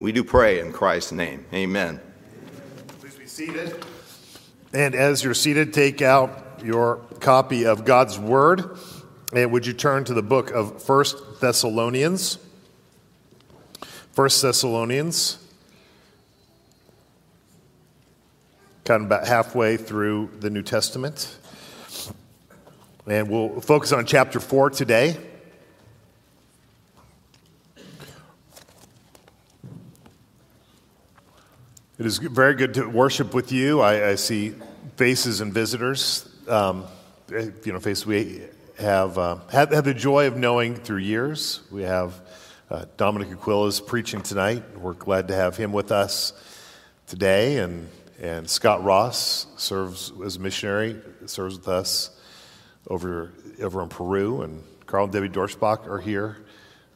We do pray in Christ's name. Amen. Please be seated. And as you're seated, take out your copy of God's Word. And would you turn to the book of First Thessalonians? First Thessalonians. Kind of about halfway through the New Testament. And we'll focus on chapter 4 today. It is very good to worship with you. I, I see faces and visitors. Um, you know, faces we have, uh, had, had the joy of knowing through years. We have uh, Dominic Aquila's preaching tonight. We're glad to have him with us today. And, and Scott Ross serves as a missionary, serves with us over, over in Peru. And Carl and Debbie Dorschbach are here,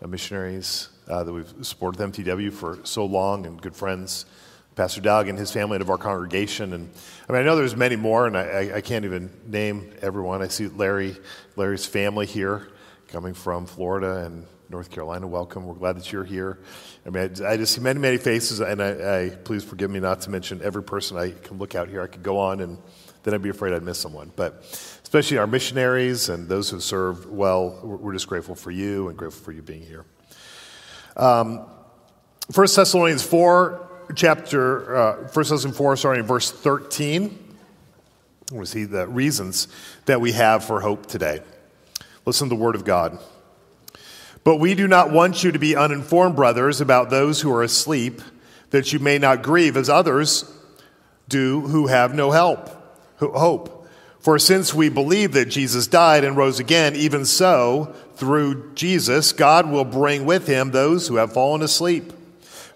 uh, missionaries uh, that we've supported MTW for so long and good friends. Pastor Doug and his family and of our congregation. And I mean, I know there's many more, and I, I can't even name everyone. I see Larry, Larry's family here, coming from Florida and North Carolina. Welcome. We're glad that you're here. I mean, I, I just see many, many faces, and I, I, please forgive me not to mention every person I can look out here. I could go on, and then I'd be afraid I'd miss someone. But especially our missionaries and those who served well, we're just grateful for you and grateful for you being here. Um, 1 Thessalonians 4 chapter, uh, 1 Thessalonians 4, starting in verse 13. We see the reasons that we have for hope today. Listen to the word of God. But we do not want you to be uninformed, brothers, about those who are asleep, that you may not grieve as others do who have no help, hope. For since we believe that Jesus died and rose again, even so, through Jesus, God will bring with him those who have fallen asleep.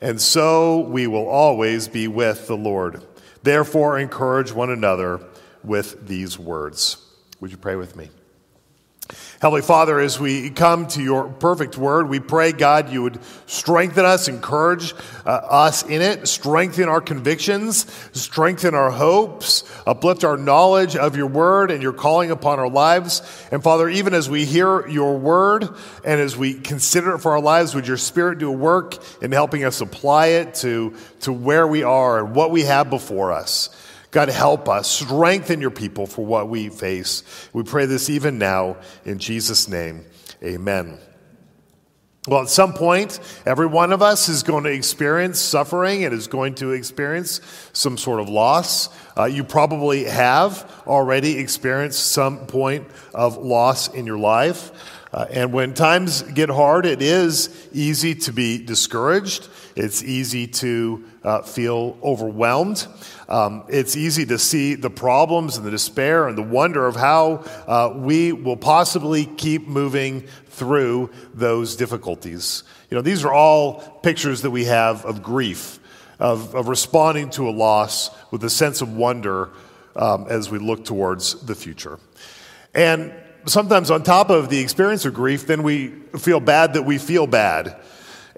and so we will always be with the Lord. Therefore, encourage one another with these words. Would you pray with me? Heavenly Father, as we come to your perfect word, we pray, God, you would strengthen us, encourage uh, us in it, strengthen our convictions, strengthen our hopes, uplift our knowledge of your word and your calling upon our lives. And Father, even as we hear your word and as we consider it for our lives, would your spirit do a work in helping us apply it to, to where we are and what we have before us? God, help us. Strengthen your people for what we face. We pray this even now in Jesus' name. Amen. Well, at some point, every one of us is going to experience suffering and is going to experience some sort of loss. Uh, you probably have already experienced some point of loss in your life. Uh, and when times get hard, it is easy to be discouraged. It's easy to uh, feel overwhelmed. Um, it's easy to see the problems and the despair and the wonder of how uh, we will possibly keep moving through those difficulties. You know, these are all pictures that we have of grief, of, of responding to a loss with a sense of wonder um, as we look towards the future. And sometimes, on top of the experience of grief, then we feel bad that we feel bad.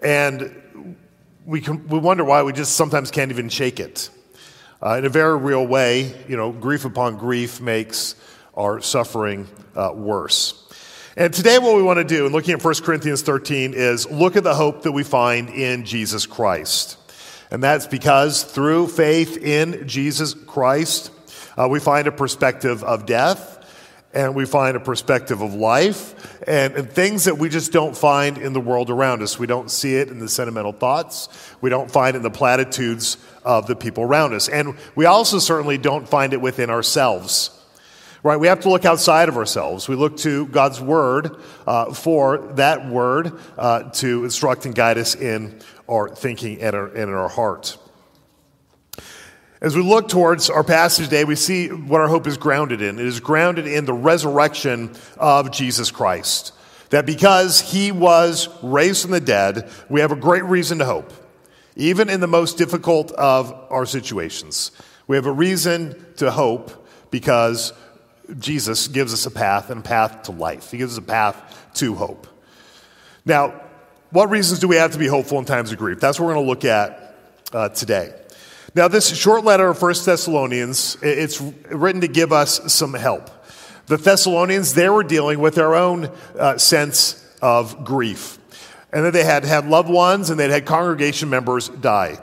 And we, can, we wonder why we just sometimes can't even shake it. Uh, in a very real way, you know, grief upon grief makes our suffering uh, worse. And today, what we want to do, in looking at 1 Corinthians 13, is look at the hope that we find in Jesus Christ. And that's because through faith in Jesus Christ, uh, we find a perspective of death and we find a perspective of life and, and, things that we just don't find in the world around us. We don't see it in the sentimental thoughts, we don't find it in the platitudes of the people around us. And we also certainly don't find it within ourselves. Right? We have to look outside of ourselves. We look to God's Word uh, for that Word uh, to instruct and guide us in our thinking and, our, and in our heart. As we look towards our passage today, we see what our hope is grounded in. It is grounded in the resurrection of Jesus Christ. That because he was raised from the dead, we have a great reason to hope. Even in the most difficult of our situations. We have a reason to hope because Jesus gives us a path and a path to life. He gives us a path to hope. Now, what reasons do we have to be hopeful in times of grief? That's what we're going to look at uh, today. Now, this short letter of 1 Thessalonians, it's written to give us some help. The Thessalonians, they were dealing with their own uh, sense of grief. And that they had had loved ones and they'd had congregation members die.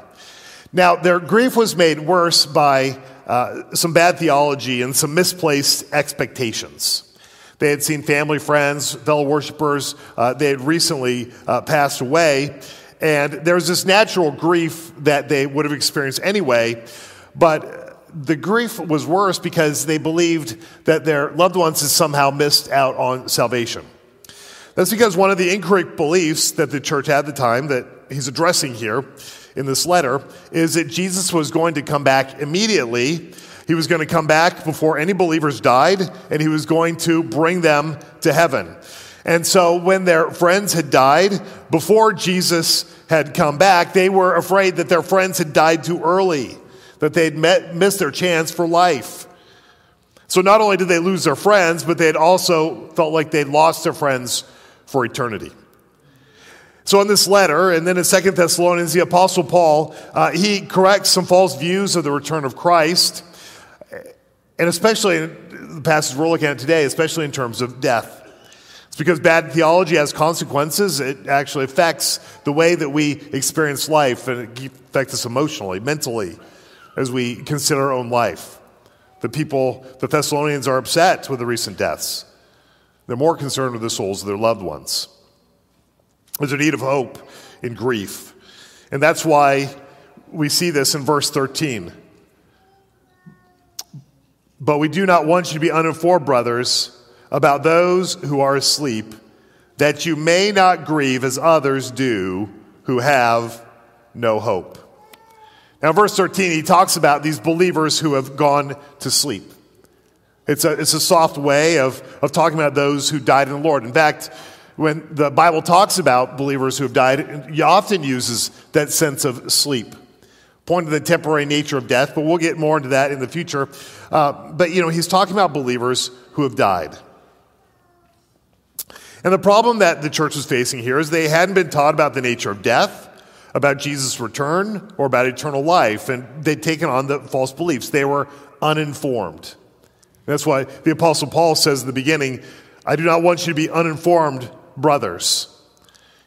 Now, their grief was made worse by uh, some bad theology and some misplaced expectations. They had seen family, friends, fellow worshipers, uh, they had recently uh, passed away, and there was this natural grief that they would have experienced anyway, but the grief was worse because they believed that their loved ones had somehow missed out on salvation. That's because one of the incorrect beliefs that the church had at the time that he's addressing here in this letter is that Jesus was going to come back immediately. He was going to come back before any believers died, and he was going to bring them to heaven. And so when their friends had died, before Jesus had come back, they were afraid that their friends had died too early, that they'd met, missed their chance for life. So not only did they lose their friends, but they had also felt like they'd lost their friends for eternity. So in this letter, and then in Second Thessalonians, the Apostle Paul, uh, he corrects some false views of the return of Christ, and especially in the passage we're looking at today, especially in terms of death. It's because bad theology has consequences. It actually affects the way that we experience life, and it affects us emotionally, mentally, as we consider our own life. The people, the Thessalonians, are upset with the recent deaths. They're more concerned with the souls of their loved ones. There's a need of hope in grief. And that's why we see this in verse 13. But we do not want you to be uninformed, brothers, about those who are asleep, that you may not grieve as others do who have no hope. Now, verse 13, he talks about these believers who have gone to sleep. It's a, it's a soft way of, of talking about those who died in the Lord. In fact, when the Bible talks about believers who have died, it often uses that sense of sleep, pointing to the temporary nature of death, but we'll get more into that in the future. Uh, but, you know, he's talking about believers who have died. And the problem that the church was facing here is they hadn't been taught about the nature of death, about Jesus' return, or about eternal life, and they'd taken on the false beliefs. They were uninformed. That's why the Apostle Paul says in the beginning, I do not want you to be uninformed, brothers.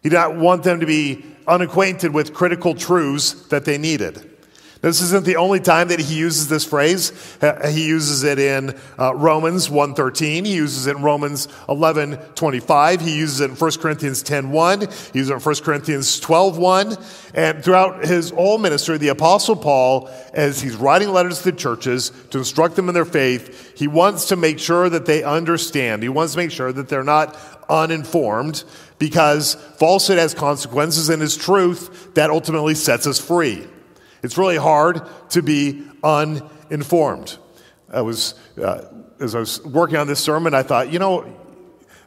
He did not want them to be unacquainted with critical truths that they needed. This isn't the only time that he uses this phrase. Uh, he uses it in uh, Romans 1.13. He uses it in Romans 11.25. He uses it in 1 Corinthians 10.1. He uses it in 1 Corinthians 12.1. And throughout his whole ministry, the Apostle Paul, as he's writing letters to the churches to instruct them in their faith, he wants to make sure that they understand. He wants to make sure that they're not uninformed because falsehood has consequences and is truth that ultimately sets us free. It's really hard to be uninformed. I was, uh, as I was working on this sermon, I thought, you know,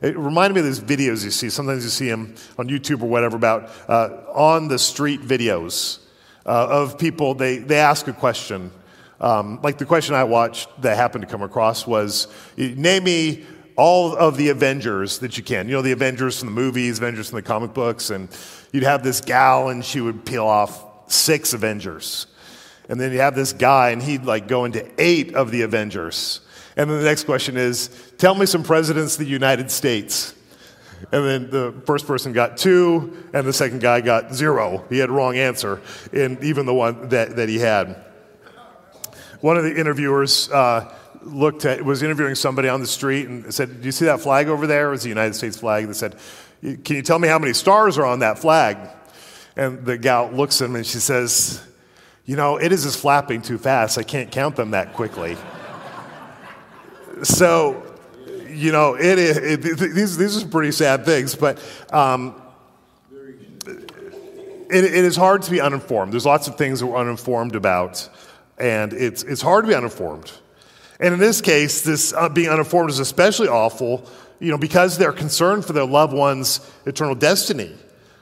it reminded me of these videos you see. Sometimes you see them on YouTube or whatever about uh, on the street videos uh, of people, they, they ask a question. Um, like the question I watched that happened to come across was name me all of the Avengers that you can. You know, the Avengers from the movies, Avengers from the comic books, and you'd have this gal and she would peel off six Avengers. And then you have this guy, and he'd like go into eight of the Avengers. And then the next question is tell me some presidents of the United States. And then the first person got two, and the second guy got zero. He had wrong answer, in even the one that, that he had. One of the interviewers uh, looked at, was interviewing somebody on the street and said, Do you see that flag over there? It was the United States flag. They said, Can you tell me how many stars are on that flag? And the gal looks at him and she says, You know, it is just flapping too fast. I can't count them that quickly. so, you know, it, it, it, these, these are pretty sad things, but um, it, it is hard to be uninformed. There's lots of things that we're uninformed about, and it's, it's hard to be uninformed. And in this case, this uh, being uninformed is especially awful, you know, because they're concerned for their loved one's eternal destiny.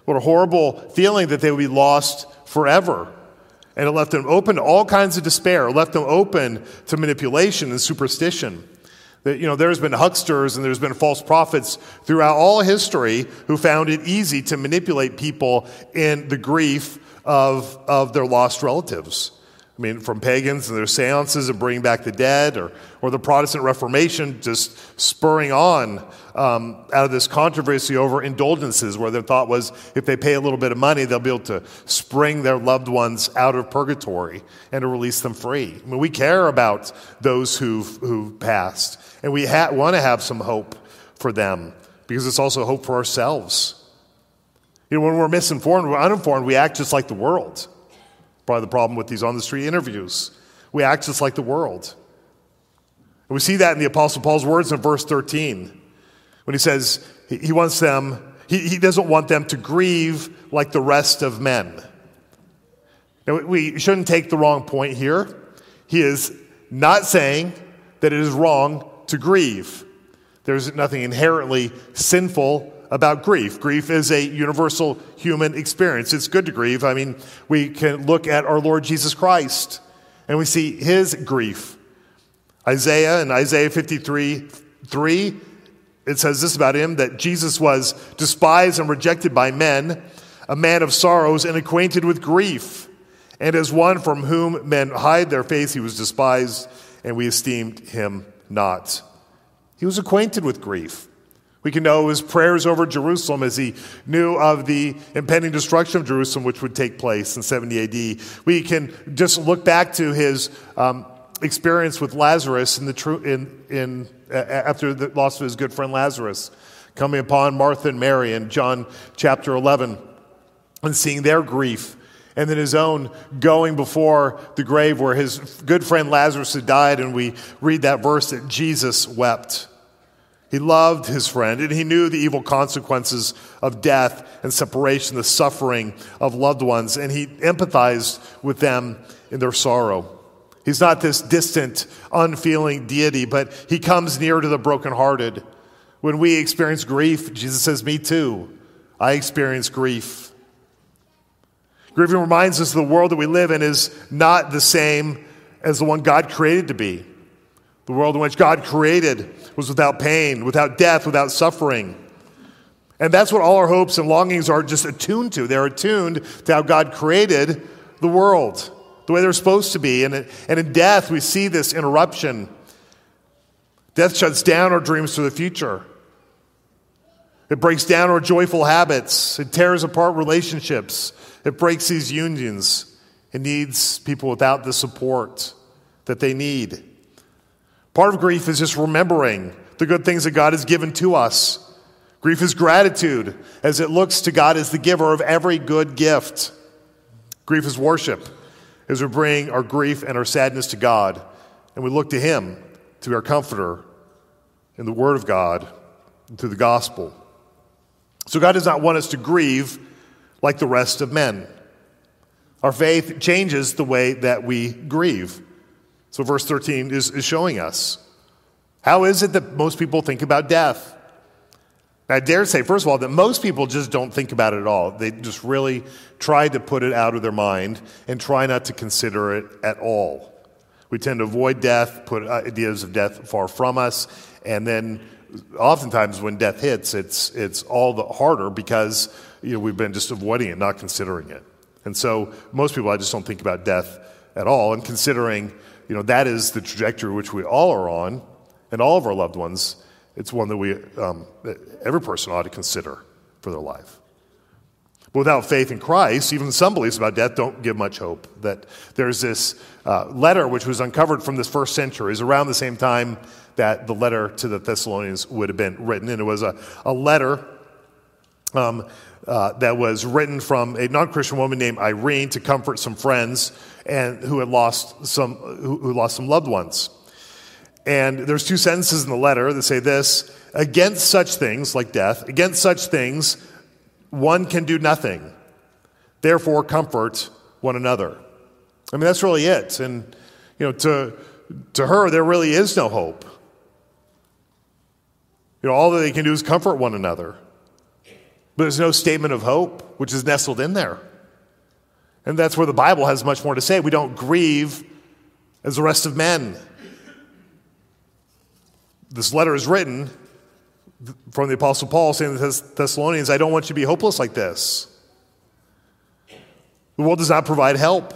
What a horrible feeling that they would be lost forever. And it left them open to all kinds of despair. It left them open to manipulation and superstition. That, you know, there's been hucksters and there's been false prophets throughout all history who found it easy to manipulate people in the grief of, of their lost relatives. I mean, from pagans and their seances and bringing back the dead, or, or the Protestant Reformation just spurring on um, out of this controversy over indulgences, where their thought was if they pay a little bit of money, they'll be able to spring their loved ones out of purgatory and to release them free. I mean, we care about those who've, who've passed, and we ha- want to have some hope for them because it's also hope for ourselves. You know, when we're misinformed, we're uninformed, we act just like the world. Probably the problem with these on the street interviews. We act just like the world. And we see that in the Apostle Paul's words in verse 13 when he says he wants them, he, he doesn't want them to grieve like the rest of men. Now, we shouldn't take the wrong point here. He is not saying that it is wrong to grieve. There's nothing inherently sinful about grief. Grief is a universal human experience. It's good to grieve. I mean, we can look at our Lord Jesus Christ and we see his grief. Isaiah in Isaiah 53 3, it says this about him that Jesus was despised and rejected by men, a man of sorrows and acquainted with grief. And as one from whom men hide their face, he was despised, and we esteemed him not. He was acquainted with grief. We can know his prayers over Jerusalem as he knew of the impending destruction of Jerusalem, which would take place in 70 AD. We can just look back to his um, experience with Lazarus in the tr- in, in, uh, after the loss of his good friend Lazarus, coming upon Martha and Mary in John chapter 11 and seeing their grief. And then his own going before the grave where his good friend Lazarus had died, and we read that verse that Jesus wept. He loved his friend and he knew the evil consequences of death and separation, the suffering of loved ones, and he empathized with them in their sorrow. He's not this distant, unfeeling deity, but he comes near to the brokenhearted. When we experience grief, Jesus says, Me too. I experience grief. Grieving reminds us the world that we live in is not the same as the one God created to be. The world in which God created was without pain, without death, without suffering. And that's what all our hopes and longings are just attuned to. They're attuned to how God created the world, the way they're supposed to be. And, and in death, we see this interruption. Death shuts down our dreams for the future. It breaks down our joyful habits. It tears apart relationships. It breaks these unions. It needs people without the support that they need. Part of grief is just remembering the good things that God has given to us. Grief is gratitude as it looks to God as the giver of every good gift. Grief is worship as we bring our grief and our sadness to God and we look to Him to be our comforter in the Word of God and through the gospel. So, God does not want us to grieve like the rest of men. Our faith changes the way that we grieve. So, verse 13 is, is showing us. How is it that most people think about death? I dare say, first of all, that most people just don't think about it at all. They just really try to put it out of their mind and try not to consider it at all. We tend to avoid death, put uh, ideas of death far from us, and then oftentimes when death hits, it's, it's all the harder because you know, we've been just avoiding it, not considering it. And so most people, I just don't think about death at all. And considering you know, that is the trajectory which we all are on, and all of our loved ones. It's one that we, um, that every person ought to consider for their life. But without faith in Christ, even some beliefs about death don't give much hope. That there's this uh, letter which was uncovered from this first century, is around the same time that the letter to the Thessalonians would have been written. And it was a, a letter um, uh, that was written from a non Christian woman named Irene to comfort some friends and who had lost some, who, who lost some loved ones. And there's two sentences in the letter that say this against such things, like death, against such things, one can do nothing. Therefore, comfort one another. I mean, that's really it. And, you know, to, to her, there really is no hope. You know, all that they can do is comfort one another. But there's no statement of hope, which is nestled in there. And that's where the Bible has much more to say. We don't grieve as the rest of men. This letter is written from the Apostle Paul saying to the Thessalonians, I don't want you to be hopeless like this. The world does not provide help.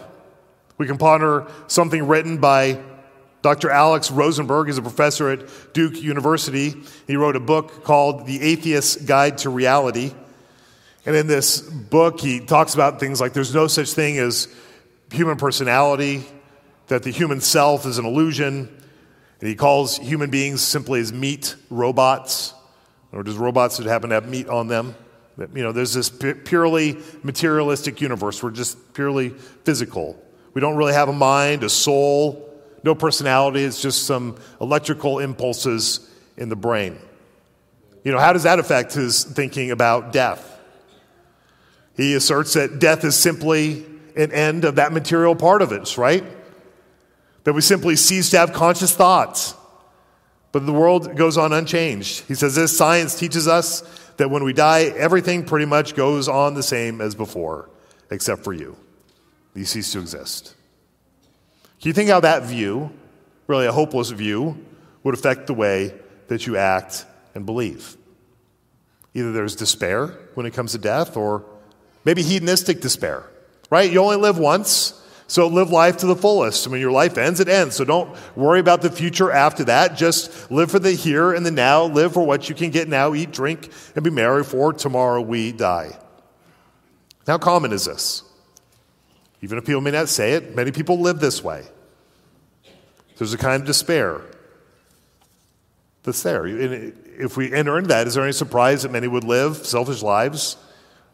We can ponder something written by Dr. Alex Rosenberg is a professor at Duke University. He wrote a book called The Atheist's Guide to Reality. And in this book, he talks about things like there's no such thing as human personality, that the human self is an illusion, and he calls human beings simply as meat robots, or just robots that happen to have meat on them. That, you know, there's this purely materialistic universe. We're just purely physical. We don't really have a mind, a soul, no personality. It's just some electrical impulses in the brain. You know, how does that affect his thinking about death? He asserts that death is simply an end of that material part of us, right? That we simply cease to have conscious thoughts. But the world goes on unchanged. He says this science teaches us that when we die, everything pretty much goes on the same as before, except for you. You cease to exist. Can you think how that view, really a hopeless view, would affect the way that you act and believe? Either there's despair when it comes to death, or maybe hedonistic despair, right? You only live once, so live life to the fullest. Mean, your life ends, it ends. So don't worry about the future after that. Just live for the here and the now. Live for what you can get now, eat, drink, and be merry, for tomorrow we die. How common is this? Even if people may not say it, many people live this way. There's a kind of despair that's there. And if we enter into that, is there any surprise that many would live selfish lives,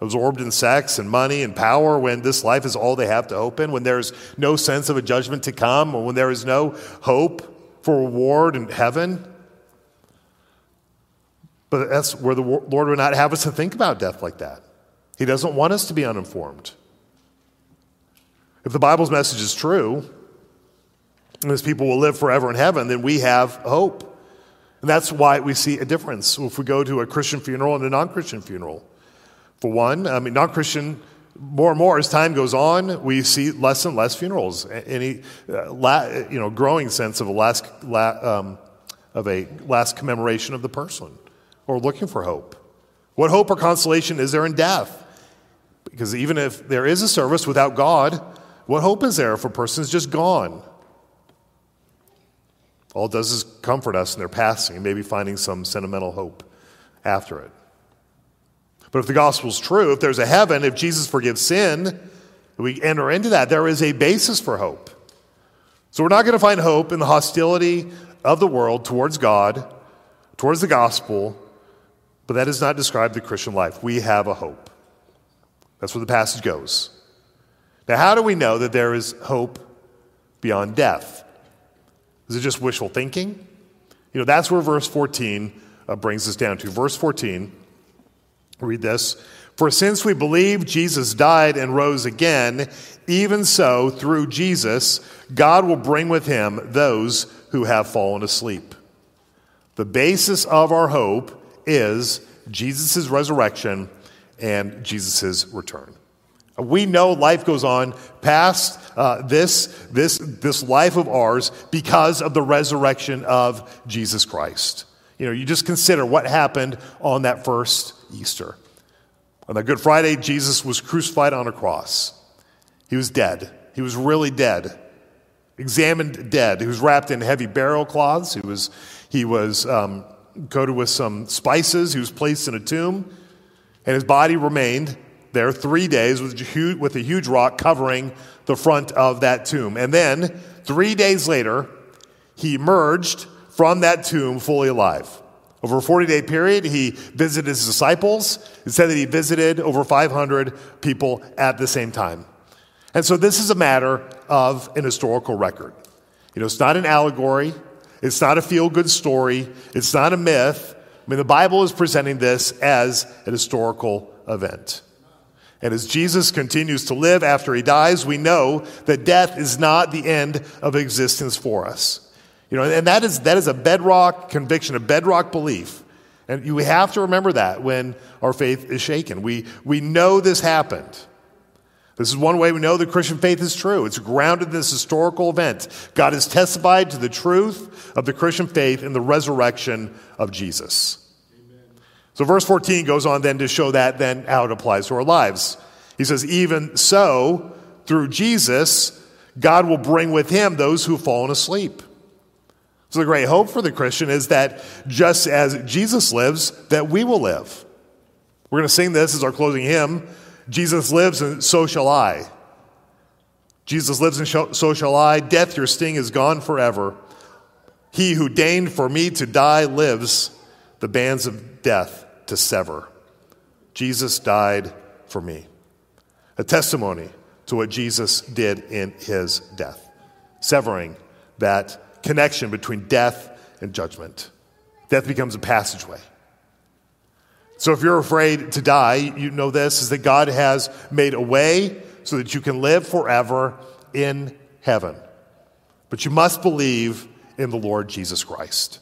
absorbed in sex and money and power, when this life is all they have to hope in, when there's no sense of a judgment to come, when there is no hope for reward in heaven? But that's where the Lord would not have us to think about death like that. He doesn't want us to be uninformed. If the Bible's message is true, and those people will live forever in heaven, then we have hope. And that's why we see a difference if we go to a Christian funeral and a non Christian funeral. For one, I mean, non Christian, more and more as time goes on, we see less and less funerals. Any uh, you know, growing sense of a last, um, of a last commemoration of the person or looking for hope. What hope or consolation is there in death? Because even if there is a service without God, what hope is there if a person is just gone? All it does is comfort us in their passing maybe finding some sentimental hope after it. But if the gospel is true, if there's a heaven, if Jesus forgives sin, we enter into that, there is a basis for hope. So we're not going to find hope in the hostility of the world towards God, towards the gospel, but that does not describe the Christian life. We have a hope. That's where the passage goes. Now, how do we know that there is hope beyond death? Is it just wishful thinking? You know, that's where verse 14 uh, brings us down to. Verse 14, read this. For since we believe Jesus died and rose again, even so, through Jesus, God will bring with him those who have fallen asleep. The basis of our hope is Jesus' resurrection and Jesus' return. We know life goes on past uh, this, this, this life of ours because of the resurrection of Jesus Christ. You know, you just consider what happened on that first Easter. On that Good Friday, Jesus was crucified on a cross. He was dead. He was really dead, examined dead. He was wrapped in heavy burial cloths. He was, he was um, coated with some spices. He was placed in a tomb, and his body remained there three days with a huge rock covering the front of that tomb. And then, three days later, he emerged from that tomb fully alive. Over a 40 day period, he visited his disciples. It said that he visited over 500 people at the same time. And so, this is a matter of an historical record. You know, it's not an allegory, it's not a feel good story, it's not a myth. I mean, the Bible is presenting this as an historical event. And as Jesus continues to live after he dies, we know that death is not the end of existence for us. You know, and that is, that is a bedrock conviction, a bedrock belief. And you have to remember that when our faith is shaken. We, we know this happened. This is one way we know the Christian faith is true. It's grounded in this historical event. God has testified to the truth of the Christian faith in the resurrection of Jesus. Amen. So verse 14 goes on then to show that then how it applies to our lives. He says, even so, through Jesus, God will bring with him those who have fallen asleep. So the great hope for the Christian is that just as Jesus lives, that we will live. We're going to sing this as our closing hymn. Jesus lives, and so shall I. Jesus lives, and so shall I. Death, your sting is gone forever. He who deigned for me to die lives, the bands of death to sever. Jesus died for me. A testimony to what Jesus did in his death, severing that connection between death and judgment. Death becomes a passageway. So if you're afraid to die, you know this is that God has made a way so that you can live forever in heaven. But you must believe in the Lord Jesus Christ.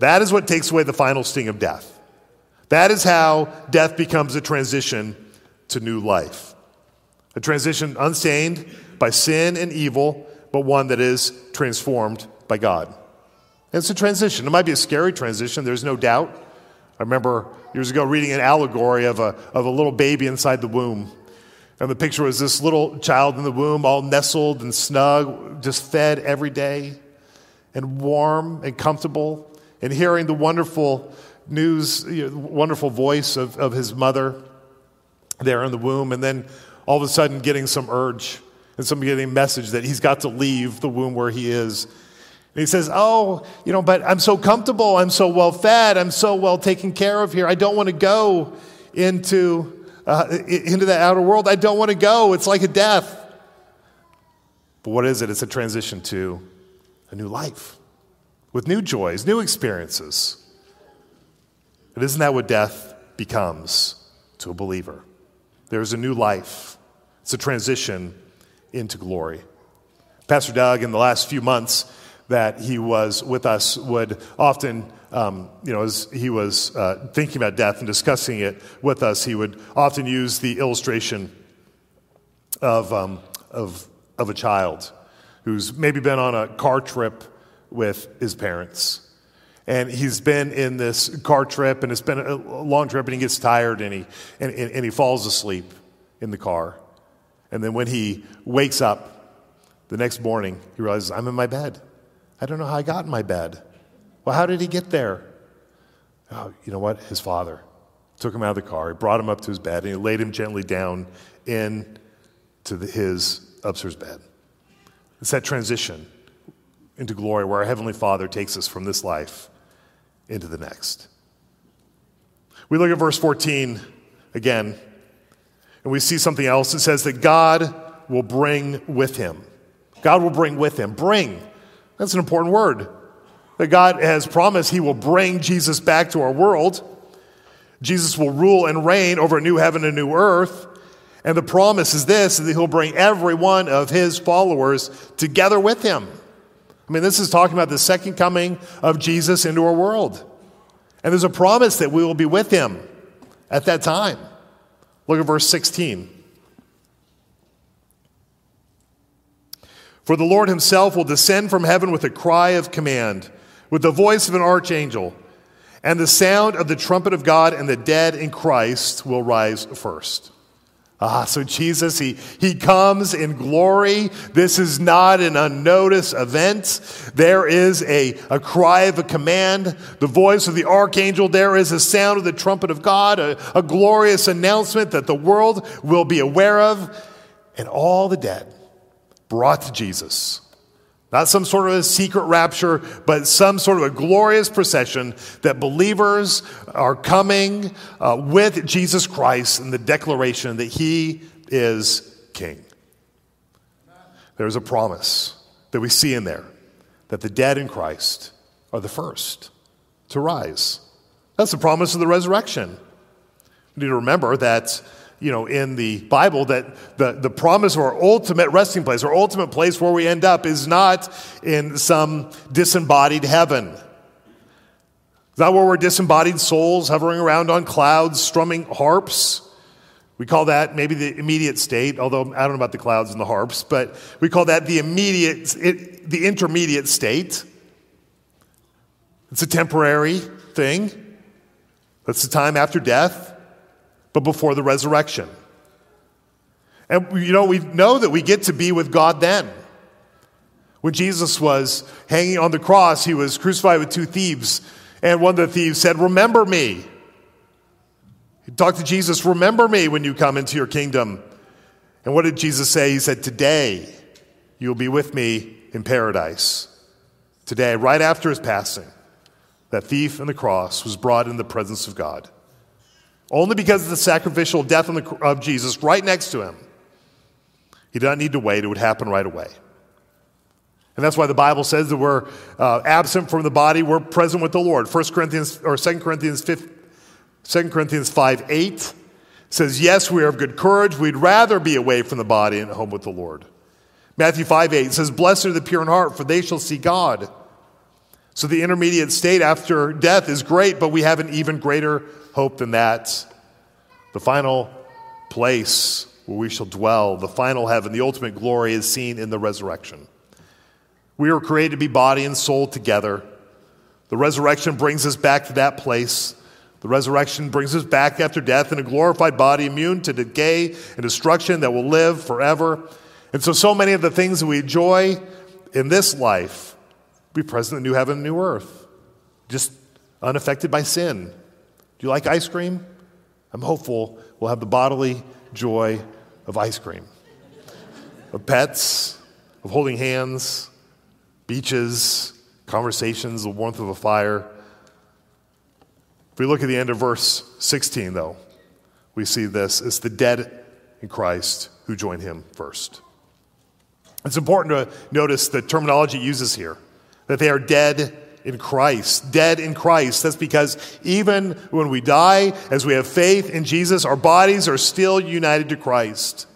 That is what takes away the final sting of death. That is how death becomes a transition to new life. A transition unstained by sin and evil, but one that is transformed by God. And it's a transition. It might be a scary transition, there's no doubt. I remember years ago reading an allegory of a, of a little baby inside the womb. And the picture was this little child in the womb, all nestled and snug, just fed every day, and warm and comfortable, and hearing the wonderful news, you know, wonderful voice of, of his mother there in the womb, and then all of a sudden getting some urge and some getting a message that he's got to leave the womb where he is and he says, Oh, you know, but I'm so comfortable. I'm so well fed. I'm so well taken care of here. I don't want to go into, uh, into the outer world. I don't want to go. It's like a death. But what is it? It's a transition to a new life with new joys, new experiences. But isn't that what death becomes to a believer? There's a new life, it's a transition into glory. Pastor Doug, in the last few months, that he was with us would often, um, you know, as he was uh, thinking about death and discussing it with us, he would often use the illustration of, um, of, of a child who's maybe been on a car trip with his parents. And he's been in this car trip, and it's been a long trip, and he gets tired, and he, and, and he falls asleep in the car. And then when he wakes up the next morning, he realizes, I'm in my bed. I don't know how I got in my bed. Well, how did he get there? Oh, you know what? His father took him out of the car, he brought him up to his bed, and he laid him gently down in to the, his upstairs bed. It's that transition into glory where our Heavenly Father takes us from this life into the next. We look at verse 14 again, and we see something else. It says that God will bring with him. God will bring with him. Bring. That's an important word. That God has promised He will bring Jesus back to our world. Jesus will rule and reign over a new heaven and a new earth. And the promise is this that He'll bring every one of His followers together with Him. I mean, this is talking about the second coming of Jesus into our world. And there's a promise that we will be with Him at that time. Look at verse 16. For the Lord himself will descend from heaven with a cry of command, with the voice of an archangel, and the sound of the trumpet of God, and the dead in Christ will rise first. Ah, so Jesus, he, he comes in glory. This is not an unnoticed event. There is a, a cry of a command, the voice of the archangel. There is a sound of the trumpet of God, a, a glorious announcement that the world will be aware of, and all the dead brought to Jesus. Not some sort of a secret rapture, but some sort of a glorious procession that believers are coming uh, with Jesus Christ in the declaration that he is king. There's a promise that we see in there that the dead in Christ are the first to rise. That's the promise of the resurrection. We need to remember that you know, in the Bible that the, the promise of our ultimate resting place, our ultimate place where we end up is not in some disembodied heaven. Not where we're disembodied souls hovering around on clouds, strumming harps. We call that maybe the immediate state, although I don't know about the clouds and the harps, but we call that the immediate, it, the intermediate state. It's a temporary thing. That's the time after death, but before the resurrection. And you know, we know that we get to be with God then. When Jesus was hanging on the cross, he was crucified with two thieves, and one of the thieves said, Remember me. He talked to Jesus, Remember me when you come into your kingdom. And what did Jesus say? He said, Today you'll be with me in paradise. Today, right after his passing, that thief on the cross was brought in the presence of God. Only because of the sacrificial death of Jesus right next to him. He did not need to wait, it would happen right away. And that's why the Bible says that we're uh, absent from the body, we're present with the Lord. 1 Corinthians or 2 Corinthians 5, 2 Corinthians 5 8 says, Yes, we are of good courage. We'd rather be away from the body and at home with the Lord. Matthew 5 8 says, Blessed are the pure in heart, for they shall see God. So the intermediate state after death is great, but we have an even greater hope than that. The final place where we shall dwell, the final heaven, the ultimate glory is seen in the resurrection. We were created to be body and soul together. The resurrection brings us back to that place. The resurrection brings us back after death in a glorified body, immune to decay and destruction that will live forever. And so, so many of the things that we enjoy in this life be present in the new heaven and new earth, just unaffected by sin. Do you like ice cream? I'm hopeful we'll have the bodily joy of ice cream, of pets, of holding hands, beaches, conversations, the warmth of a fire. If we look at the end of verse 16, though, we see this it's the dead in Christ who join him first. It's important to notice the terminology uses here that they are dead in Christ. Dead in Christ. That's because even when we die, as we have faith in Jesus, our bodies are still united to Christ.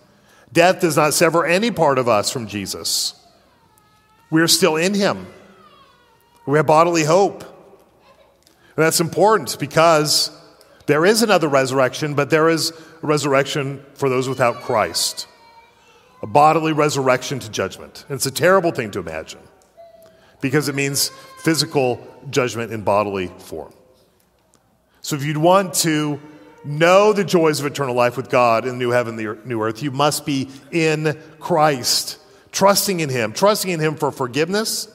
Death does not sever any part of us from Jesus. We are still in Him. We have bodily hope. And that's important because there is another resurrection, but there is a resurrection for those without Christ a bodily resurrection to judgment. And it's a terrible thing to imagine because it means physical judgment in bodily form. So, if you'd want to know the joys of eternal life with God in the new heaven, the new earth, you must be in Christ, trusting in Him, trusting in Him for forgiveness,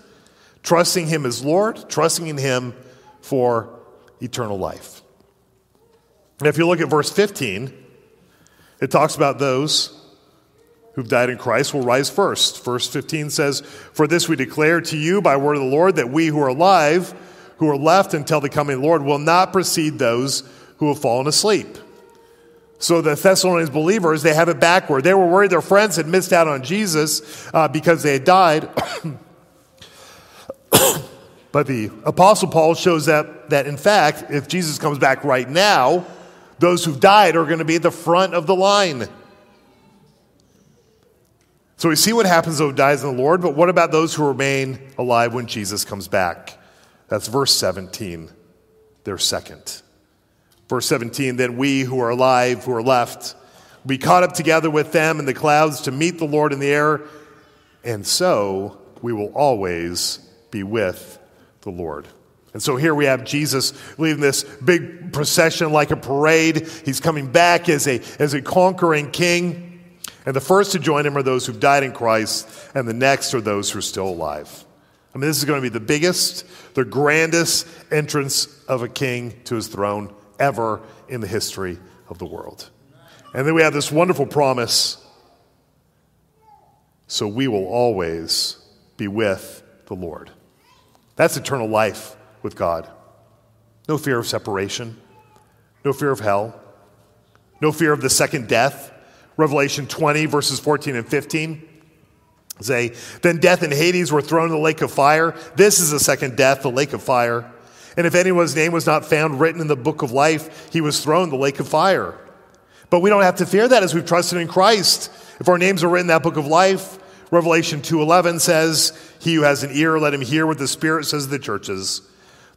trusting Him as Lord, trusting in Him for eternal life. And if you look at verse 15, it talks about those who've died in Christ will rise first. Verse 15 says, For this we declare to you by word of the Lord that we who are alive, who are left until the coming of the Lord, will not precede those who have fallen asleep. So the Thessalonians believers, they have it backward. They were worried their friends had missed out on Jesus uh, because they had died. but the Apostle Paul shows that, that, in fact, if Jesus comes back right now, those who've died are going to be at the front of the line. So we see what happens though dies in the Lord, but what about those who remain alive when Jesus comes back? That's verse 17. They're second. Verse 17, then we who are alive, who are left, will be caught up together with them in the clouds to meet the Lord in the air, and so we will always be with the Lord. And so here we have Jesus leading this big procession like a parade. He's coming back as a, as a conquering king. And the first to join him are those who've died in Christ, and the next are those who are still alive. I mean, this is going to be the biggest, the grandest entrance of a king to his throne ever in the history of the world. And then we have this wonderful promise so we will always be with the Lord. That's eternal life with God. No fear of separation, no fear of hell, no fear of the second death Revelation 20, verses 14 and 15 say, Then death and Hades were thrown in the lake of fire. This is the second death, the lake of fire. And if anyone's name was not found written in the book of life, he was thrown in the lake of fire. But we don't have to fear that as we've trusted in Christ. If our names are written in that book of life, Revelation 2:11 says, "He who has an ear let him hear what the Spirit says to the churches.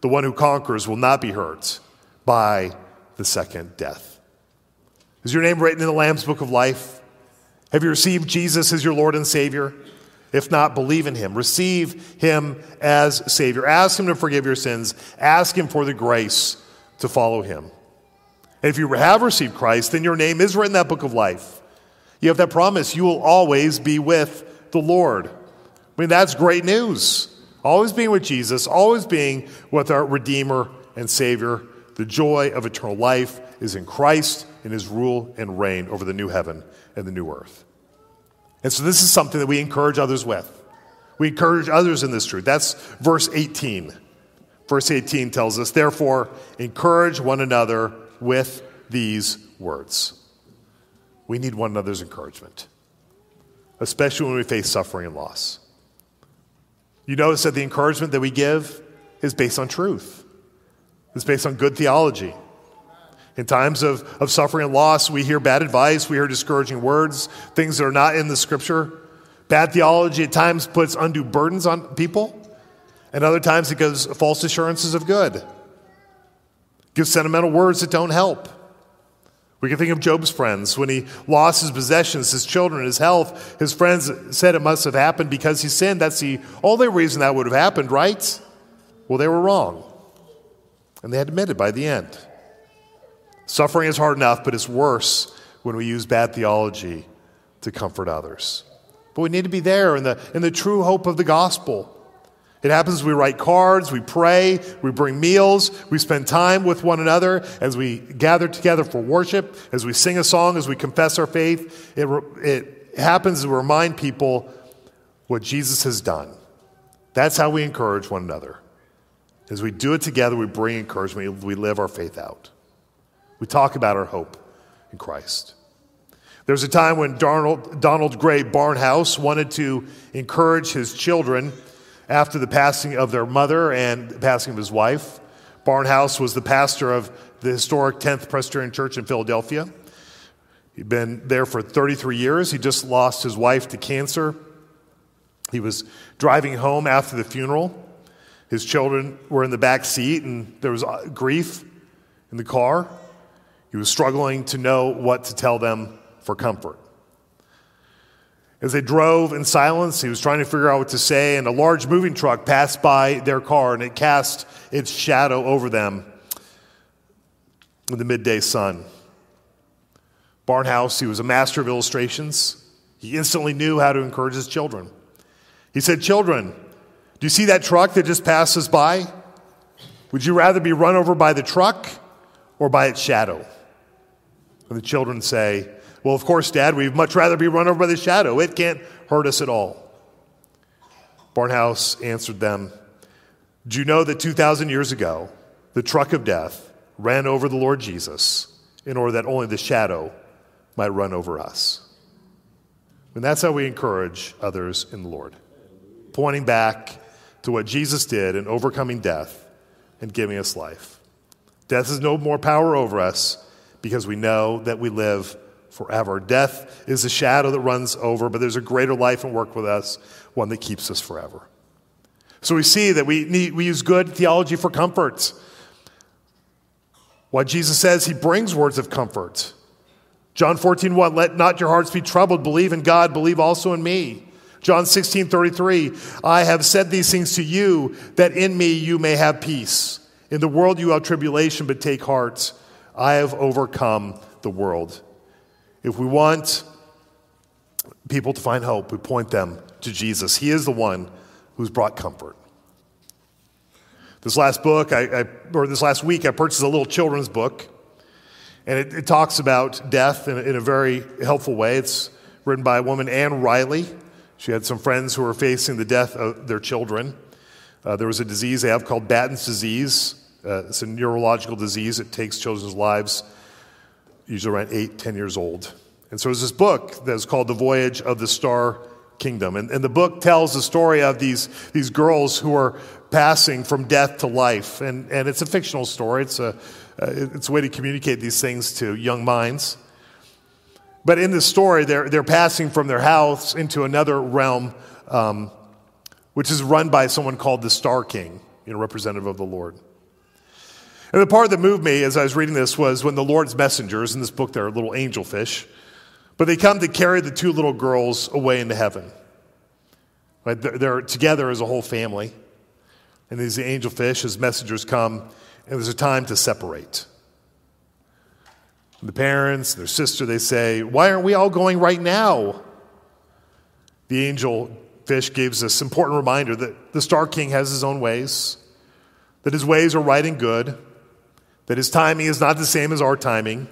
The one who conquers will not be hurt by the second death. Is your name written in the Lamb's book of life? Have you received Jesus as your Lord and Savior? If not, believe in him. Receive him as Savior. Ask him to forgive your sins. Ask him for the grace to follow him. And if you have received Christ, then your name is written in that book of life. You have that promise. You will always be with the Lord. I mean, that's great news. Always being with Jesus, always being with our Redeemer and Savior. The joy of eternal life is in Christ in his rule and reign over the new heaven and the new earth. And so this is something that we encourage others with. We encourage others in this truth. That's verse 18. Verse 18 tells us, therefore, encourage one another with these words. We need one another's encouragement, especially when we face suffering and loss. You notice that the encouragement that we give is based on truth, it's based on good theology. In times of, of suffering and loss, we hear bad advice, we hear discouraging words, things that are not in the scripture. Bad theology at times puts undue burdens on people, and other times it gives false assurances of good. Gives sentimental words that don't help. We can think of Job's friends. When he lost his possessions, his children, his health, his friends said it must have happened because he sinned. That's the only reason that would have happened, right? Well, they were wrong. And they admitted by the end. Suffering is hard enough, but it's worse when we use bad theology to comfort others. But we need to be there in the, in the true hope of the gospel. It happens we write cards, we pray, we bring meals, we spend time with one another as we gather together for worship, as we sing a song, as we confess our faith. It, it happens to remind people what Jesus has done. That's how we encourage one another. As we do it together, we bring encouragement, we live our faith out. We talk about our hope in Christ. There was a time when Donald, Donald Grey Barnhouse wanted to encourage his children after the passing of their mother and the passing of his wife. Barnhouse was the pastor of the historic 10th Presbyterian Church in Philadelphia. He'd been there for 33 years. He just lost his wife to cancer. He was driving home after the funeral. His children were in the back seat, and there was uh, grief in the car. He was struggling to know what to tell them for comfort. As they drove in silence, he was trying to figure out what to say, and a large moving truck passed by their car and it cast its shadow over them in the midday sun. Barnhouse, he was a master of illustrations. He instantly knew how to encourage his children. He said, Children, do you see that truck that just passes by? Would you rather be run over by the truck or by its shadow? And the children say, Well, of course, Dad, we'd much rather be run over by the shadow. It can't hurt us at all. Barnhouse answered them, Do you know that 2,000 years ago, the truck of death ran over the Lord Jesus in order that only the shadow might run over us? And that's how we encourage others in the Lord, pointing back to what Jesus did in overcoming death and giving us life. Death has no more power over us because we know that we live forever. Death is a shadow that runs over, but there's a greater life and work with us, one that keeps us forever. So we see that we, need, we use good theology for comfort. What Jesus says, he brings words of comfort. John 14, 1, let not your hearts be troubled. Believe in God, believe also in me. John 16, 33, I have said these things to you that in me you may have peace. In the world you have tribulation, but take heart. I have overcome the world. If we want people to find hope, we point them to Jesus. He is the one who's brought comfort. This last book, I, I, or this last week, I purchased a little children's book, and it, it talks about death in, in, a very helpful way. It's written by a woman, Anne Riley. She had some friends who were facing the death of their children. Uh, there was a disease they have called Batten's disease. Uh, it's a neurological disease. It takes children's lives usually around eight, ten years old. And so there's this book that's called The Voyage of the Star Kingdom. And, and the book tells the story of these, these girls who are passing from death to life. And, and it's a fictional story, it's a, uh, it's a way to communicate these things to young minds. But in this story, they're, they're passing from their house into another realm, um, which is run by someone called the Star King, you know, representative of the Lord. And the part that moved me as I was reading this was when the Lord's messengers, in this book, they're little angelfish, but they come to carry the two little girls away into heaven. Right? They're, together as a whole family. And these angelfish, as messengers come, and there's a time to separate. The parents, their sister, they say, Why aren't we all going right now? The angel fish gives this important reminder that the Star King has his own ways, that his ways are right and good, that his timing is not the same as our timing,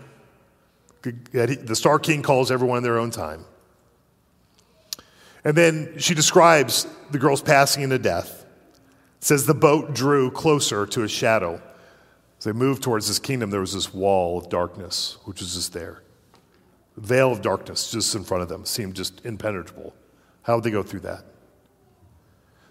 the Star King calls everyone in their own time. And then she describes the girls passing into death. It says the boat drew closer to a shadow. As they moved towards this kingdom, there was this wall of darkness, which was just there. The veil of darkness just in front of them seemed just impenetrable. How would they go through that?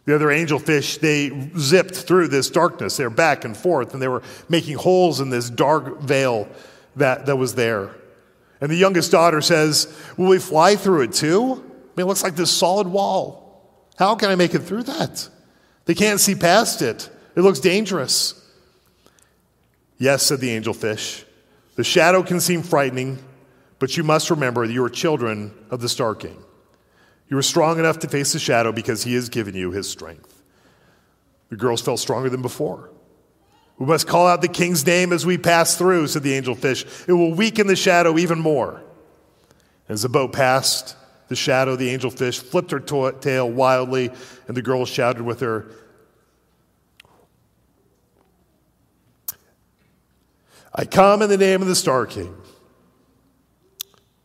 The other angelfish, they zipped through this darkness. They were back and forth, and they were making holes in this dark veil that, that was there. And the youngest daughter says, Will we fly through it too? I mean, it looks like this solid wall. How can I make it through that? They can't see past it. It looks dangerous. Yes, said the angelfish. The shadow can seem frightening, but you must remember that you are children of the Star King. You are strong enough to face the shadow because he has given you his strength. The girls felt stronger than before. We must call out the king's name as we pass through, said the angel fish. It will weaken the shadow even more. As the boat passed the shadow, the angel fish, flipped her tail wildly, and the girls shouted with her, I come in the name of the Star King.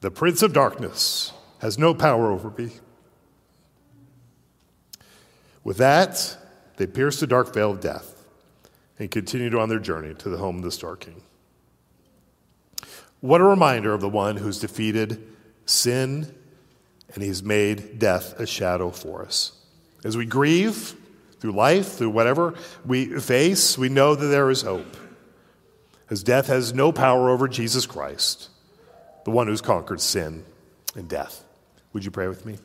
The Prince of Darkness has no power over me. With that, they pierced the dark veil of death and continued on their journey to the home of the Star King. What a reminder of the one who's defeated sin and he's made death a shadow for us. As we grieve through life, through whatever we face, we know that there is hope as death has no power over Jesus Christ, the one who's conquered sin and death. Would you pray with me?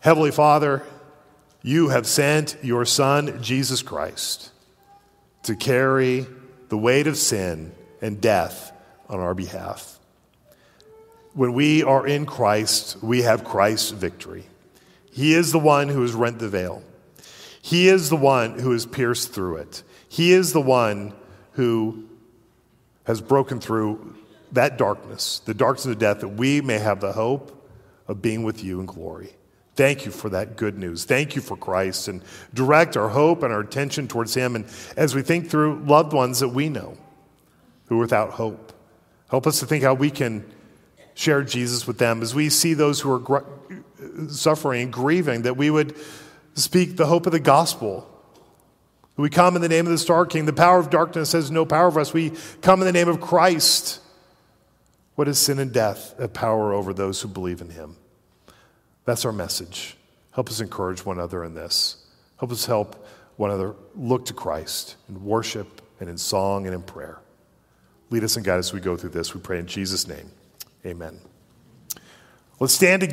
Heavenly Father, you have sent your Son, Jesus Christ, to carry the weight of sin and death on our behalf. When we are in Christ, we have Christ's victory. He is the one who has rent the veil. He is the one who has pierced through it. He is the one who has broken through that darkness, the darkness of death, that we may have the hope of being with you in glory. Thank you for that good news. Thank you for Christ and direct our hope and our attention towards Him. And as we think through loved ones that we know who are without hope, help us to think how we can share Jesus with them. As we see those who are gr- suffering and grieving, that we would speak the hope of the gospel. We come in the name of the Star King. The power of darkness has no power over us. We come in the name of Christ. What is sin and death? A power over those who believe in him. That's our message. Help us encourage one another in this. Help us help one another look to Christ in worship and in song and in prayer. Lead us and guide us as we go through this. We pray in Jesus' name. Amen. Let's stand together.